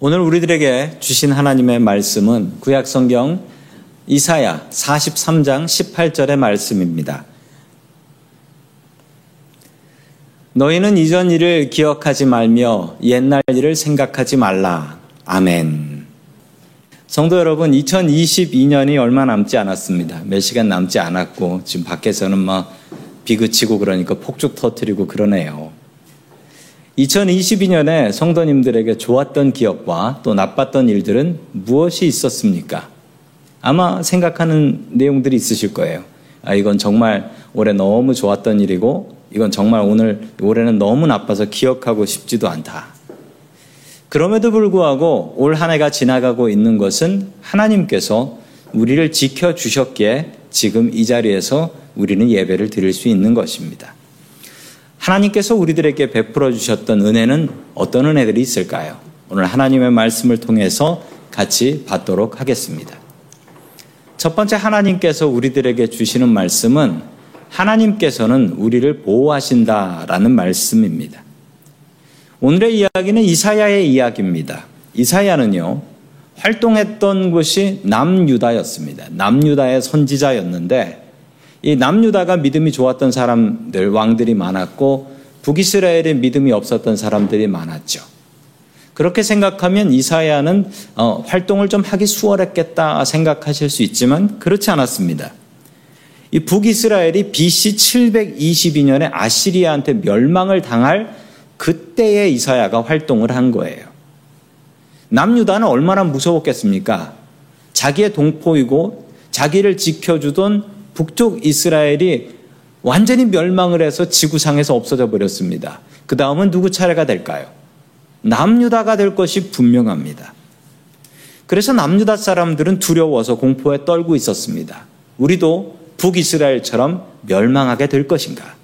오늘 우리들에게 주신 하나님의 말씀은 구약 성경 이사야 43장 18절의 말씀입니다. 너희는 이전 일을 기억하지 말며 옛날 일을 생각하지 말라. 아멘. 성도 여러분, 2022년이 얼마 남지 않았습니다. 몇 시간 남지 않았고, 지금 밖에서는 막 비그치고 그러니까 폭죽 터트리고 그러네요. 2022년에 성도님들에게 좋았던 기억과 또 나빴던 일들은 무엇이 있었습니까? 아마 생각하는 내용들이 있으실 거예요. 아, 이건 정말 올해 너무 좋았던 일이고, 이건 정말 오늘, 올해는 너무 나빠서 기억하고 싶지도 않다. 그럼에도 불구하고 올 한 해가 지나가고 있는 것은 하나님께서 우리를 지켜주셨기에 지금 이 자리에서 우리는 예배를 드릴 수 있는 것입니다. 하나님께서 우리들에게 베풀어 주셨던 은혜는 어떤 은혜들이 있을까요? 오늘 하나님의 말씀을 통해서 같이 받도록 하겠습니다. 첫 번째 하나님께서 우리들에게 주시는 말씀은 하나님께서는 우리를 보호하신다라는 말씀입니다. 오늘의 이야기는 이사야의 이야기입니다. 이사야는요, 활동했던 곳이 남유다였습니다. 남유다의 선지자였는데 이 남유다가 믿음이 좋았던 사람들, 왕들이 많았고 북이스라엘에 믿음이 없었던 사람들이 많았죠. 그렇게 생각하면 이사야는 어, 활동을 좀 하기 수월했겠다 생각하실 수 있지만 그렇지 않았습니다. 이 북이스라엘이 BC 722년에 아시리아한테 멸망을 당할 그때의 이사야가 활동을 한 거예요. 남유다는 얼마나 무서웠겠습니까? 자기의 동포이고 자기를 지켜주던 북쪽 이스라엘이 완전히 멸망을 해서 지구상에서 없어져 버렸습니다. 그 다음은 누구 차례가 될까요? 남유다가 될 것이 분명합니다. 그래서 남유다 사람들은 두려워서 공포에 떨고 있었습니다. 우리도 북이스라엘처럼 멸망하게 될 것인가?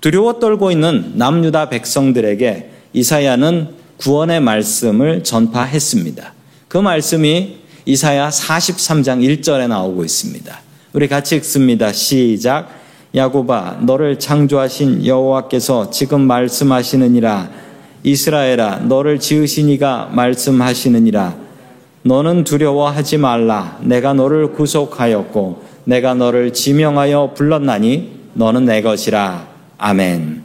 두려워 떨고 있는 남유다 백성들에게 이사야는 구원의 말씀을 전파했습니다. 그 말씀이 이사야 43장 1절에 나오고 있습니다. 우리 같이 읽습니다. 시작. 야고바 너를 창조하신 여호와께서 지금 말씀하시느니라 이스라엘아 너를 지으신 이가 말씀하시느니라 너는 두려워하지 말라 내가 너를 구속하였고 내가 너를 지명하여 불렀나니 너는 내 것이라 아멘.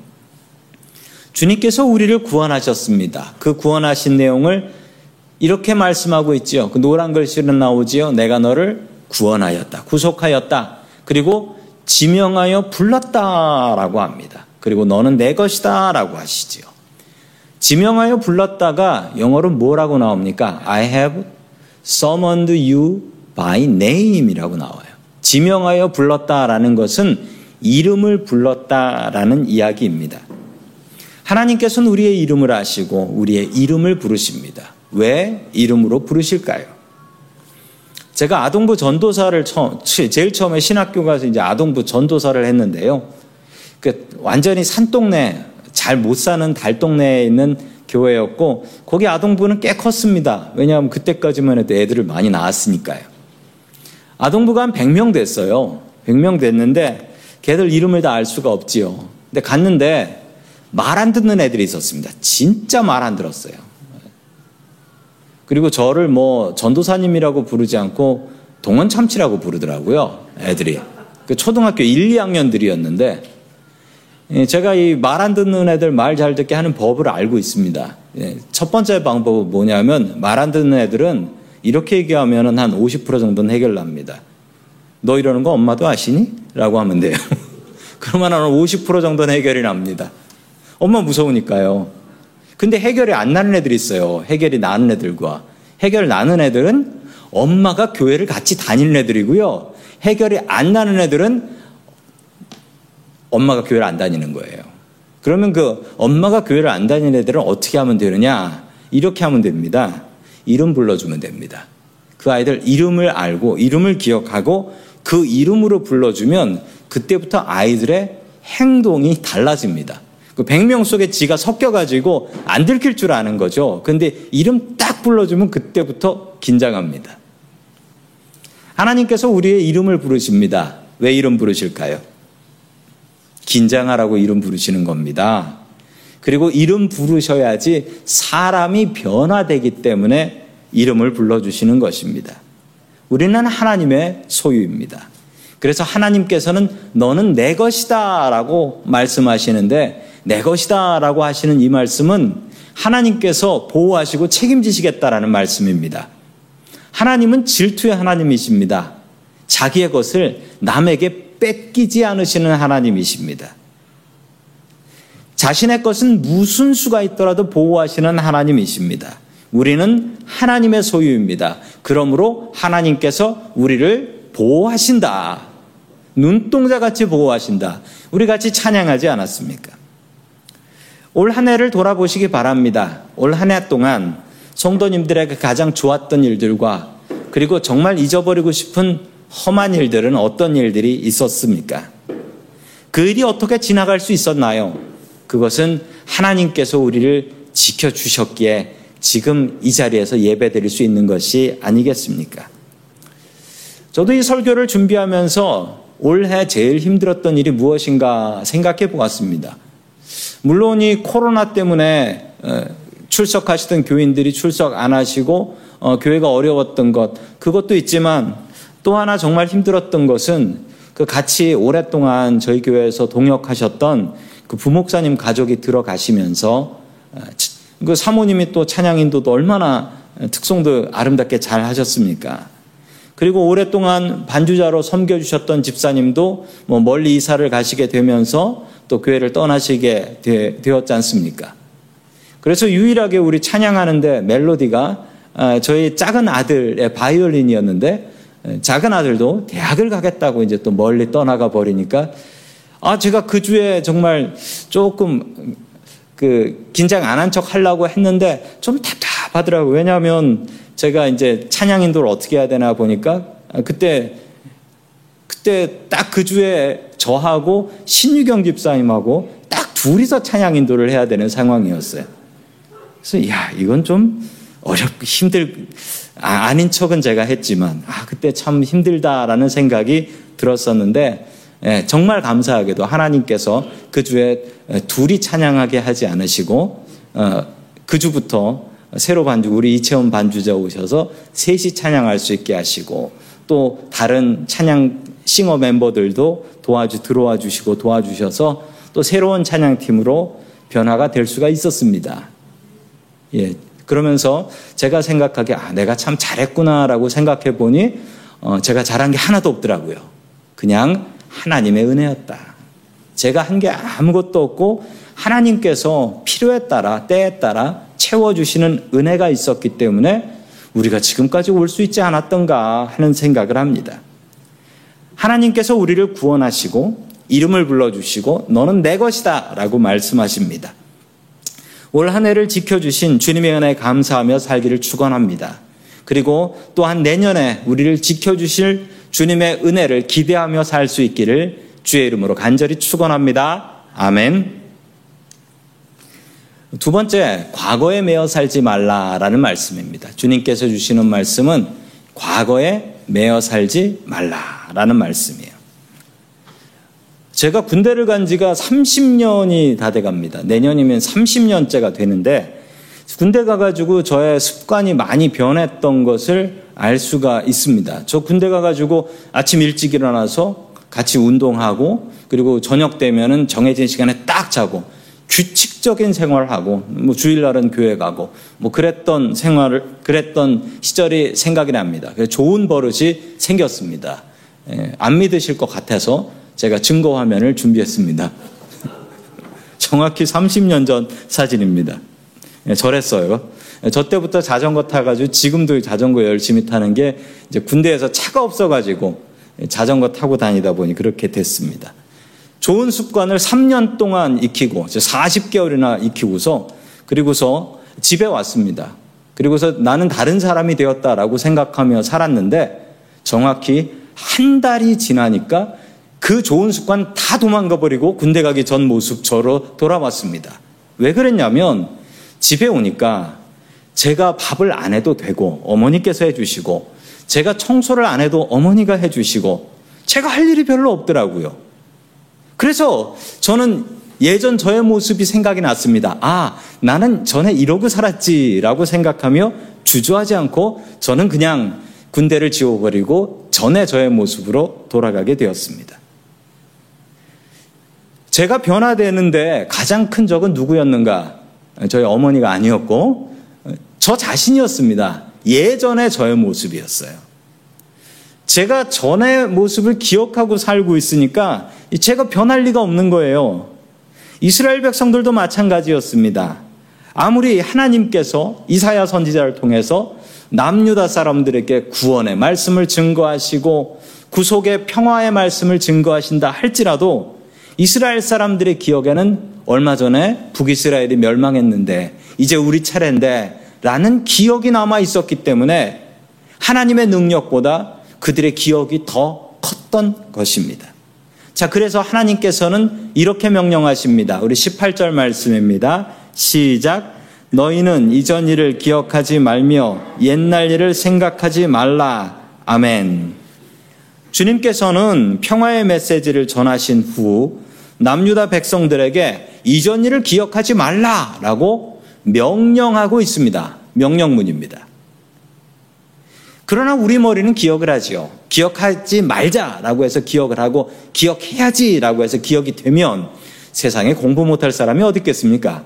주님께서 우리를 구원하셨습니다. 그 구원하신 내용을 이렇게 말씀하고 있지요. 그 노란 글씨로 나오지요. 내가 너를 구원하였다. 구속하였다. 그리고 지명하여 불렀다라고 합니다. 그리고 너는 내 것이다라고 하시지요. 지명하여 불렀다가 영어로 뭐라고 나옵니까? I have summoned you by name이라고 나와요. 지명하여 불렀다라는 것은 이름을 불렀다라는 이야기입니다. 하나님께서는 우리의 이름을 아시고 우리의 이름을 부르십니다. 왜 이름으로 부르실까요? 제가 아동부 전도사를 처음, 제일 처음에 신학교 가서 이제 아동부 전도사를 했는데요. 그 완전히 산동네, 잘 못 사는 달동네에 있는 교회였고, 거기 아동부는 꽤 컸습니다. 왜냐하면 그때까지만 해도 애들을 많이 낳았으니까요. 아동부가 한 100명 됐어요. 100명 됐는데, 걔들 이름을 다 알 수가 없지요. 근데 갔는데, 말 안 듣는 애들이 있었습니다. 진짜 말 안 들었어요. 그리고 저를 뭐 전도사님이라고 부르지 않고 동원 참치라고 부르더라고요. 애들이. 그 초등학교 1, 2학년들이었는데 예, 제가 이 말 안 듣는 애들 말 잘 듣게 하는 법을 알고 있습니다. 예, 첫 번째 방법은 뭐냐면 말 안 듣는 애들은 이렇게 얘기하면 한 50% 정도는 해결납니다. 너 이러는 거 엄마도 아시니? 라고 하면 돼요. 그러면 한 50% 정도는 해결이 납니다. 엄마 무서우니까요. 근데 해결이 안 나는 애들이 있어요. 해결이 나는 애들과. 해결 나는 애들은 엄마가 교회를 같이 다니는 애들이고요. 해결이 안 나는 애들은 엄마가 교회를 안 다니는 거예요. 그러면 그 엄마가 교회를 안 다니는 애들은 어떻게 하면 되느냐? 이렇게 하면 됩니다. 이름 불러주면 됩니다. 그 아이들 이름을 알고 이름을 기억하고 그 이름으로 불러주면 그때부터 아이들의 행동이 달라집니다. 그 100명 속에 지가 섞여가지고 안 들킬 줄 아는 거죠. 근데 이름 딱 불러주면 그때부터 긴장합니다. 하나님께서 우리의 이름을 부르십니다. 왜 이름 부르실까요? 긴장하라고 이름 부르시는 겁니다. 그리고 이름 부르셔야지 사람이 변화되기 때문에 이름을 불러주시는 것입니다. 우리는 하나님의 소유입니다. 그래서 하나님께서는 너는 내 것이다 라고 말씀하시는데 내 것이다 라고 하시는 이 말씀은 하나님께서 보호하시고 책임지시겠다라는 말씀입니다. 하나님은 질투의 하나님이십니다. 자기의 것을 남에게 뺏기지 않으시는 하나님이십니다. 자신의 것은 무슨 수가 있더라도 보호하시는 하나님이십니다. 우리는 하나님의 소유입니다. 그러므로 하나님께서 우리를 보호하신다. 눈동자 같이 보호하신다. 우리 같이 찬양하지 않았습니까? 올 한 해를 돌아보시기 바랍니다. 올 한 해 동안 성도님들에게 가장 좋았던 일들과 그리고 정말 잊어버리고 싶은 험한 일들은 어떤 일들이 있었습니까? 그 일이 어떻게 지나갈 수 있었나요? 그것은 하나님께서 우리를 지켜주셨기에 지금 이 자리에서 예배 드릴 수 있는 것이 아니겠습니까? 저도 이 설교를 준비하면서 올해 제일 힘들었던 일이 무엇인가 생각해 보았습니다. 물론 이 코로나 때문에 어, 출석하시던 교인들이 출석 안 하시고 어, 교회가 어려웠던 것 그것도 있지만 또 하나 정말 힘들었던 것은 그 같이 오랫동안 저희 교회에서 동역하셨던 그 부목사님 가족이 들어가시면서 어, 그 사모님이 또 찬양인도도 얼마나 특송도 아름답게 잘 하셨습니까? 그리고 오랫동안 반주자로 섬겨주셨던 집사님도 뭐 멀리 이사를 가시게 되면서 또 교회를 떠나시게 되, 었지 않습니까? 그래서 유일하게 우리 찬양하는데 멜로디가 아, 저희 작은 아들의 바이올린이었는데 작은 아들도 대학을 가겠다고 이제 또 멀리 떠나가 버리니까 아 제가 그 주에 정말 조금 그 긴장 안 한 척 하려고 했는데 좀 답답하더라고요. 왜냐하면 제가 이제 찬양 인도를 어떻게 해야 되나 보니까 그때 그때 딱 그 주에 저하고 신유경 집사님하고 딱 둘이서 찬양 인도를 해야 되는 상황이었어요. 그래서 야 이건 좀 어렵고 힘들 아, 아닌 척은 제가 했지만 아 그때 참 힘들다라는 생각이 들었었는데 예, 정말 감사하게도 하나님께서 그 주에 둘이 찬양하게 하지 않으시고 어, 그 주부터 새로 반주 우리 이채원 반주자 오셔서 셋이 찬양할 수 있게 하시고 또 다른 찬양 싱어 멤버들도 도와주 들어와 주시고 도와주셔서 또 새로운 찬양팀으로 변화가 될 수가 있었습니다. 예. 그러면서 제가 생각하기에 아, 내가 참 잘했구나라고 생각해 보니 어, 제가 잘한 게 하나도 없더라고요. 그냥 하나님의 은혜였다. 제가 한 게 아무것도 없고 하나님께서 필요에 따라 때에 따라 채워주시는 은혜가 있었기 때문에 우리가 지금까지 올 수 있지 않았던가 하는 생각을 합니다. 하나님께서 우리를 구원하시고 이름을 불러주시고 너는 내 것이다 라고 말씀하십니다. 올 한 해를 지켜주신 주님의 은혜에 감사하며 살기를 축원합니다. 그리고 또한 내년에 우리를 지켜주실 주님의 은혜를 기대하며 살 수 있기를 주의 이름으로 간절히 축원합니다. 아멘. 두 번째, 과거에 매어 살지 말라라는 말씀입니다. 주님께서 주시는 말씀은 과거에 매어 살지 말라라는 말씀이에요. 제가 군대를 간 지가 30년이 다 돼 갑니다. 내년이면 30년째가 되는데 군대 가가지고 저의 습관이 많이 변했던 것을 알 수가 있습니다. 저 군대 가가지고 아침 일찍 일어나서 같이 운동하고 그리고 저녁 되면은 정해진 시간에 딱 자고 규칙적인 생활을 하고 뭐 주일날은 교회 가고 뭐 그랬던 생활을 그랬던 시절이 생각이 납니다. 좋은 버릇이 생겼습니다. 예, 안 믿으실 것 같아서 제가 증거 화면을 준비했습니다. 정확히 30년 전 사진입니다. 예, 저랬어요. 예, 저 때부터 자전거 타가지고 지금도 자전거 열심히 타는 게 이제 군대에서 차가 없어가지고 자전거 타고 다니다 보니 그렇게 됐습니다. 좋은 습관을 3년 동안 익히고 40개월이나 익히고서 그리고서 집에 왔습니다. 그리고서 나는 다른 사람이 되었다라고 생각하며 살았는데 정확히 한 달이 지나니까 그 좋은 습관 다 도망가 버리고 군대 가기 전 모습 저로 돌아왔습니다. 왜 그랬냐면 집에 오니까 제가 밥을 안 해도 되고 어머니께서 해주시고 제가 청소를 안 해도 어머니가 해주시고 제가 할 일이 별로 없더라고요. 그래서 저는 예전 저의 모습이 생각이 났습니다. 아, 나는 전에 이러고 살았지라고 생각하며 주저하지 않고 저는 그냥 군대를 지워버리고 전에 저의 모습으로 돌아가게 되었습니다. 제가 변화되는데 가장 큰 적은 누구였는가? 저희 어머니가 아니었고, 저 자신이었습니다. 예전의 저의 모습이었어요. 제가 전의 모습을 기억하고 살고 있으니까 제가 변할 리가 없는 거예요. 이스라엘 백성들도 마찬가지였습니다. 아무리 하나님께서 이사야 선지자를 통해서 남유다 사람들에게 구원의 말씀을 증거하시고 구속의 평화의 말씀을 증거하신다 할지라도 이스라엘 사람들의 기억에는 얼마 전에 북이스라엘이 멸망했는데 이제 우리 차례인데 라는 기억이 남아 있었기 때문에 하나님의 능력보다 그들의 기억이 더 컸던 것입니다. 자, 그래서 하나님께서는 이렇게 명령하십니다. 우리 18절 말씀입니다. 시작. 너희는 이전 일을 기억하지 말며 옛날 일을 생각하지 말라. 아멘. 주님께서는 평화의 메시지를 전하신 후 남유다 백성들에게 이전 일을 기억하지 말라라고 명령하고 있습니다. 명령문입니다. 그러나 우리 머리는 기억을 하지요. 기억하지 말자라고 해서 기억을 하고 기억해야지라고 해서 기억이 되면 세상에 공부 못할 사람이 어디 있겠습니까?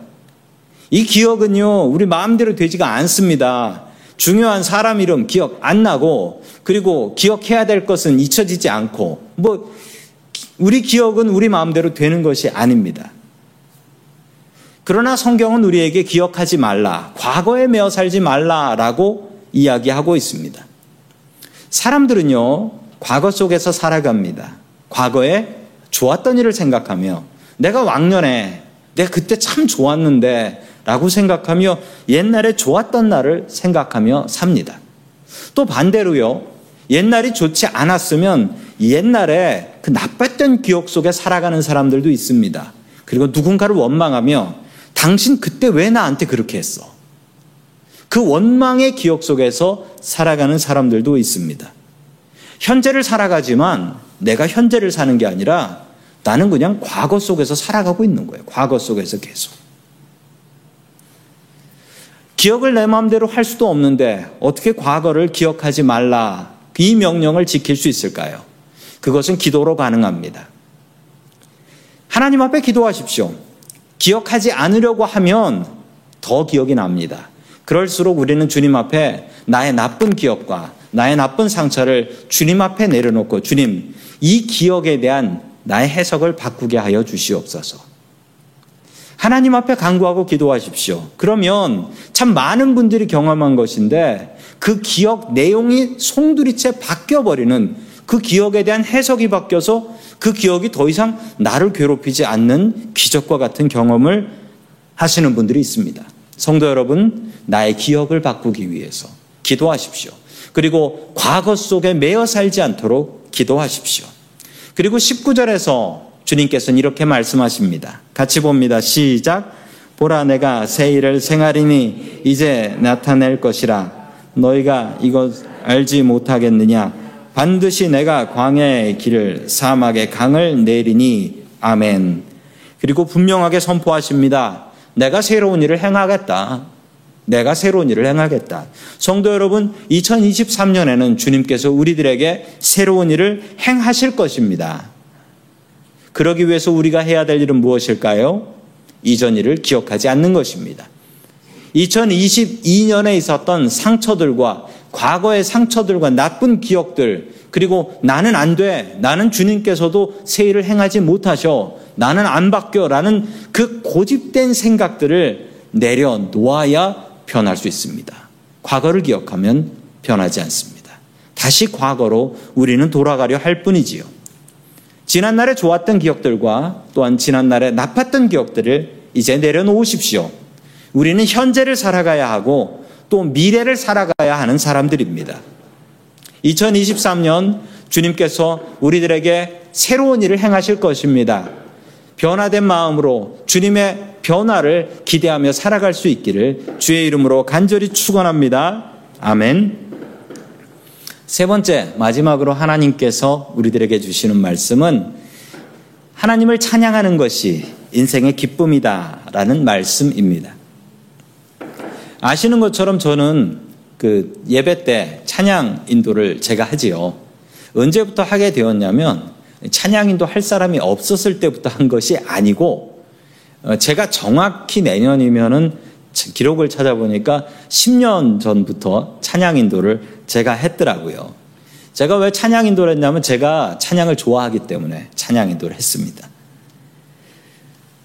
이 기억은요, 우리 마음대로 되지가 않습니다. 중요한 사람 이름 기억 안 나고, 그리고 기억해야 될 것은 잊혀지지 않고, 뭐, 우리 기억은 우리 마음대로 되는 것이 아닙니다. 그러나 성경은 우리에게 기억하지 말라, 과거에 매어 살지 말라라고 이야기하고 있습니다. 사람들은요, 과거 속에서 살아갑니다. 과거에 좋았던 일을 생각하며 내가 왕년에 내가 그때 참 좋았는데 라고 생각하며 옛날에 좋았던 날을 생각하며 삽니다. 또 반대로요, 옛날이 좋지 않았으면 옛날에 그 나빴던 기억 속에 살아가는 사람들도 있습니다. 그리고 누군가를 원망하며 당신 그때 왜 나한테 그렇게 했어? 그 원망의 기억 속에서 살아가는 사람들도 있습니다. 현재를 살아가지만 내가 현재를 사는 게 아니라 나는 그냥 과거 속에서 살아가고 있는 거예요. 과거 속에서 계속. 기억을 내 마음대로 할 수도 없는데 어떻게 과거를 기억하지 말라 이 명령을 지킬 수 있을까요? 그것은 기도로 가능합니다. 하나님 앞에 기도하십시오. 기억하지 않으려고 하면 더 기억이 납니다. 그럴수록 우리는 주님 앞에 나의 나쁜 기억과 나의 나쁜 상처를 주님 앞에 내려놓고 주님, 이 기억에 대한 나의 해석을 바꾸게 하여 주시옵소서. 하나님 앞에 간구하고 기도하십시오. 그러면 참 많은 분들이 경험한 것인데 그 기억 내용이 송두리째 바뀌어버리는 그 기억에 대한 해석이 바뀌어서 그 기억이 더 이상 나를 괴롭히지 않는 기적과 같은 경험을 하시는 분들이 있습니다. 성도 여러분, 나의 기억을 바꾸기 위해서 기도하십시오. 그리고 과거 속에 매여 살지 않도록 기도하십시오. 그리고 19절에서 주님께서는 이렇게 말씀하십니다. 같이 봅니다. 시작. 보라 내가 새 일을 생하리니 이제 나타낼 것이라 너희가 이것 알지 못하겠느냐 반드시 내가 광야의 길을 사막의 강을 내리니 아멘. 그리고 분명하게 선포하십니다. 내가 새로운 일을 행하겠다. 내가 새로운 일을 행하겠다. 성도 여러분, 2023년에는 주님께서 우리들에게 새로운 일을 행하실 것입니다. 그러기 위해서 우리가 해야 될 일은 무엇일까요? 이전 일을 기억하지 않는 것입니다. 2022년에 있었던 상처들과 과거의 상처들과 나쁜 기억들, 그리고 나는 안 돼. 나는 주님께서도 새 일을 행하지 못하셔. 나는 안 바뀌어. 라는 그 고집된 생각들을 내려놓아야 변할 수 있습니다. 과거를 기억하면 변하지 않습니다. 다시 과거로 우리는 돌아가려 할 뿐이지요. 지난날에 좋았던 기억들과 또한 지난날에 나빴던 기억들을 이제 내려놓으십시오. 우리는 현재를 살아가야 하고 또 미래를 살아가야 하는 사람들입니다. 2023년 주님께서 우리들에게 새로운 일을 행하실 것입니다. 변화된 마음으로 주님의 변화를 기대하며 살아갈 수 있기를 주의 이름으로 간절히 축원합니다. 아멘. 세 번째 마지막으로 하나님께서 우리들에게 주시는 말씀은 하나님을 찬양하는 것이 인생의 기쁨이다라는 말씀입니다. 아시는 것처럼 저는 그 예배 때 찬양 인도를 제가 하지요. 언제부터 하게 되었냐면 찬양 인도 할 사람이 없었을 때부터 한 것이 아니고 어, 제가 정확히 내년이면은 기록을 찾아보니까 10년 전부터 찬양 인도를 제가 했더라고요. 제가 왜 찬양 인도를 했냐면 제가 찬양을 좋아하기 때문에 찬양 인도를 했습니다.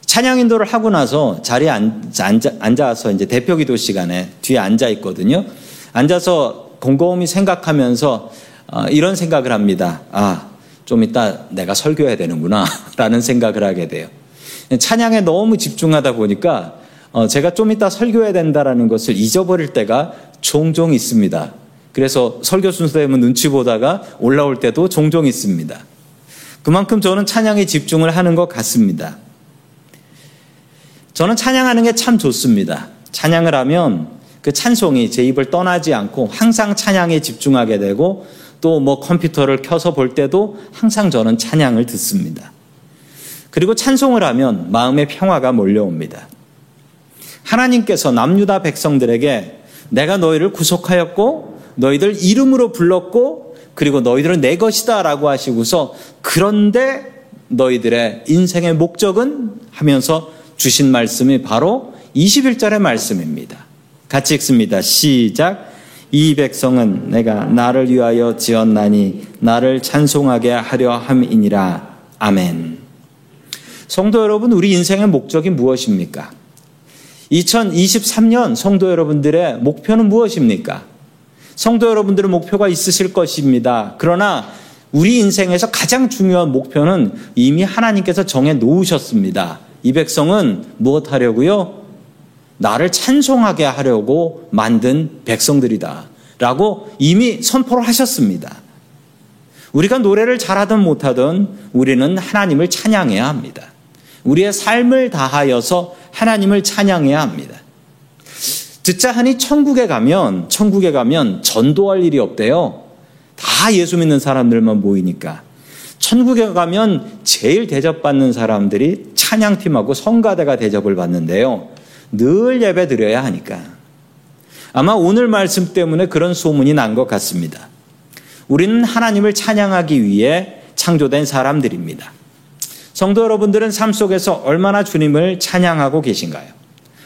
찬양 인도를 하고 나서 자리에 앉아, 앉아서 이제 대표 기도 시간에 뒤에 앉아 있거든요. 앉아서 곰곰이 생각하면서 어, 이런 생각을 합니다. 아, 좀 이따 내가 설교해야 되는구나. 라는 생각을 하게 돼요. 찬양에 너무 집중하다 보니까 어, 제가 좀 이따 설교해야 된다라는 것을 잊어버릴 때가 종종 있습니다. 그래서 설교 순서 되면 눈치 보다가 올라올 때도 종종 있습니다. 그만큼 저는 찬양에 집중을 하는 것 같습니다. 저는 찬양하는 게 참 좋습니다. 찬양을 하면 그 찬송이 제 입을 떠나지 않고 항상 찬양에 집중하게 되고 또 뭐 컴퓨터를 켜서 볼 때도 항상 저는 찬양을 듣습니다. 그리고 찬송을 하면 마음의 평화가 몰려옵니다. 하나님께서 남유다 백성들에게 내가 너희를 구속하였고 너희들 이름으로 불렀고 그리고 너희들은 내 것이다 라고 하시고서 그런데 너희들의 인생의 목적은 하면서 주신 말씀이 바로 21절의 말씀입니다. 같이 읽습니다. 시작. 이 백성은 내가 나를 위하여 지었나니 나를 찬송하게 하려 함이니라. 아멘. 성도 여러분, 우리 인생의 목적이 무엇입니까? 2023년 성도 여러분들의 목표는 무엇입니까? 성도 여러분들의 목표가 있으실 것입니다. 그러나 우리 인생에서 가장 중요한 목표는 이미 하나님께서 정해 놓으셨습니다. 이 백성은 무엇 하려고요? 나를 찬송하게 하려고 만든 백성들이다. 라고 이미 선포를 하셨습니다. 우리가 노래를 잘하든 못하든 우리는 하나님을 찬양해야 합니다. 우리의 삶을 다하여서 하나님을 찬양해야 합니다. 듣자 하니 천국에 가면 천국에 가면 전도할 일이 없대요. 다 예수 믿는 사람들만 모이니까. 천국에 가면 제일 대접받는 사람들이 찬양팀하고 성가대가 대접을 받는데요. 늘 예배 드려야 하니까. 아마 오늘 말씀 때문에 그런 소문이 난 것 같습니다. 우리는 하나님을 찬양하기 위해 창조된 사람들입니다. 성도 여러분들은 삶 속에서 얼마나 주님을 찬양하고 계신가요?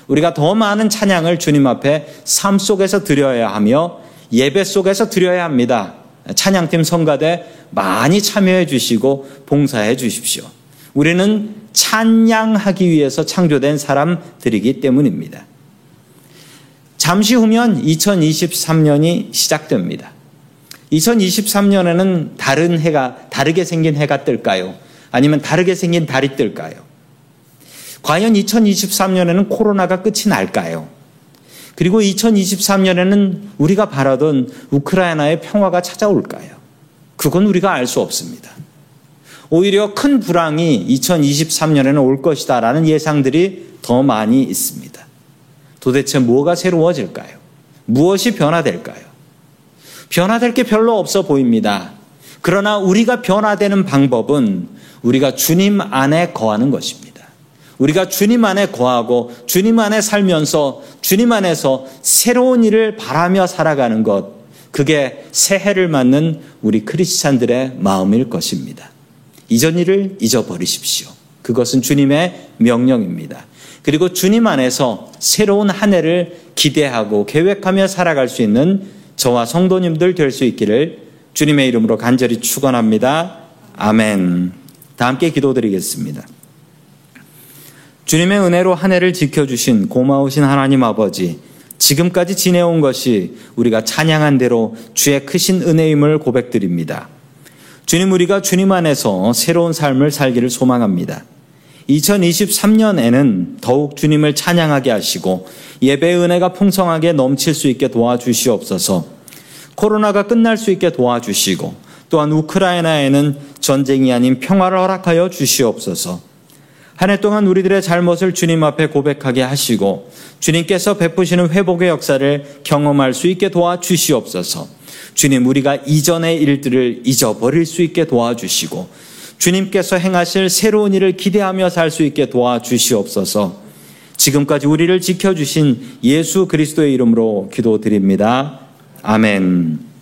우리가 더 많은 찬양을 주님 앞에 삶 속에서 드려야 하며 예배 속에서 드려야 합니다. 찬양팀 성가대 많이 참여해 주시고 봉사해 주십시오. 우리는 찬양하기 위해서 창조된 사람들이기 때문입니다. 잠시 후면 2023년이 시작됩니다. 2023년에는 다른 해가, 다르게 생긴 해가 뜰까요? 아니면 다르게 생긴 달이 뜰까요? 과연 2023년에는 코로나가 끝이 날까요? 그리고 2023년에는 우리가 바라던 우크라이나의 평화가 찾아올까요? 그건 우리가 알 수 없습니다. 오히려 큰 불황이 2023년에는 올 것이다라는 예상들이 더 많이 있습니다. 도대체 뭐가 새로워질까요? 무엇이 변화될까요? 변화될 게 별로 없어 보입니다. 그러나 우리가 변화되는 방법은 우리가 주님 안에 거하는 것입니다. 우리가 주님 안에 거하고 주님 안에 살면서 주님 안에서 새로운 일을 바라며 살아가는 것, 그게 새해를 맞는 우리 크리스찬들의 마음일 것입니다. 이전 일을 잊어버리십시오. 그것은 주님의 명령입니다. 그리고 주님 안에서 새로운 한 해를 기대하고 계획하며 살아갈 수 있는 저와 성도님들 될 수 있기를 주님의 이름으로 간절히 축원합니다. 아멘. 다 함께 기도드리겠습니다. 주님의 은혜로 한 해를 지켜주신 고마우신 하나님 아버지, 지금까지 지내온 것이 우리가 찬양한 대로 주의 크신 은혜임을 고백드립니다. 주님, 우리가 주님 안에서 새로운 삶을 살기를 소망합니다. 2023년에는 더욱 주님을 찬양하게 하시고 예배의 은혜가 풍성하게 넘칠 수 있게 도와주시옵소서. 코로나가 끝날 수 있게 도와주시고 또한 우크라이나에는 전쟁이 아닌 평화를 허락하여 주시옵소서. 한 해 동안 우리들의 잘못을 주님 앞에 고백하게 하시고 주님께서 베푸시는 회복의 역사를 경험할 수 있게 도와주시옵소서 주님, 우리가 이전의 일들을 잊어버릴 수 있게 도와주시고 주님께서 행하실 새로운 일을 기대하며 살 수 있게 도와주시옵소서. 지금까지 우리를 지켜주신 예수 그리스도의 이름으로 기도드립니다. 아멘.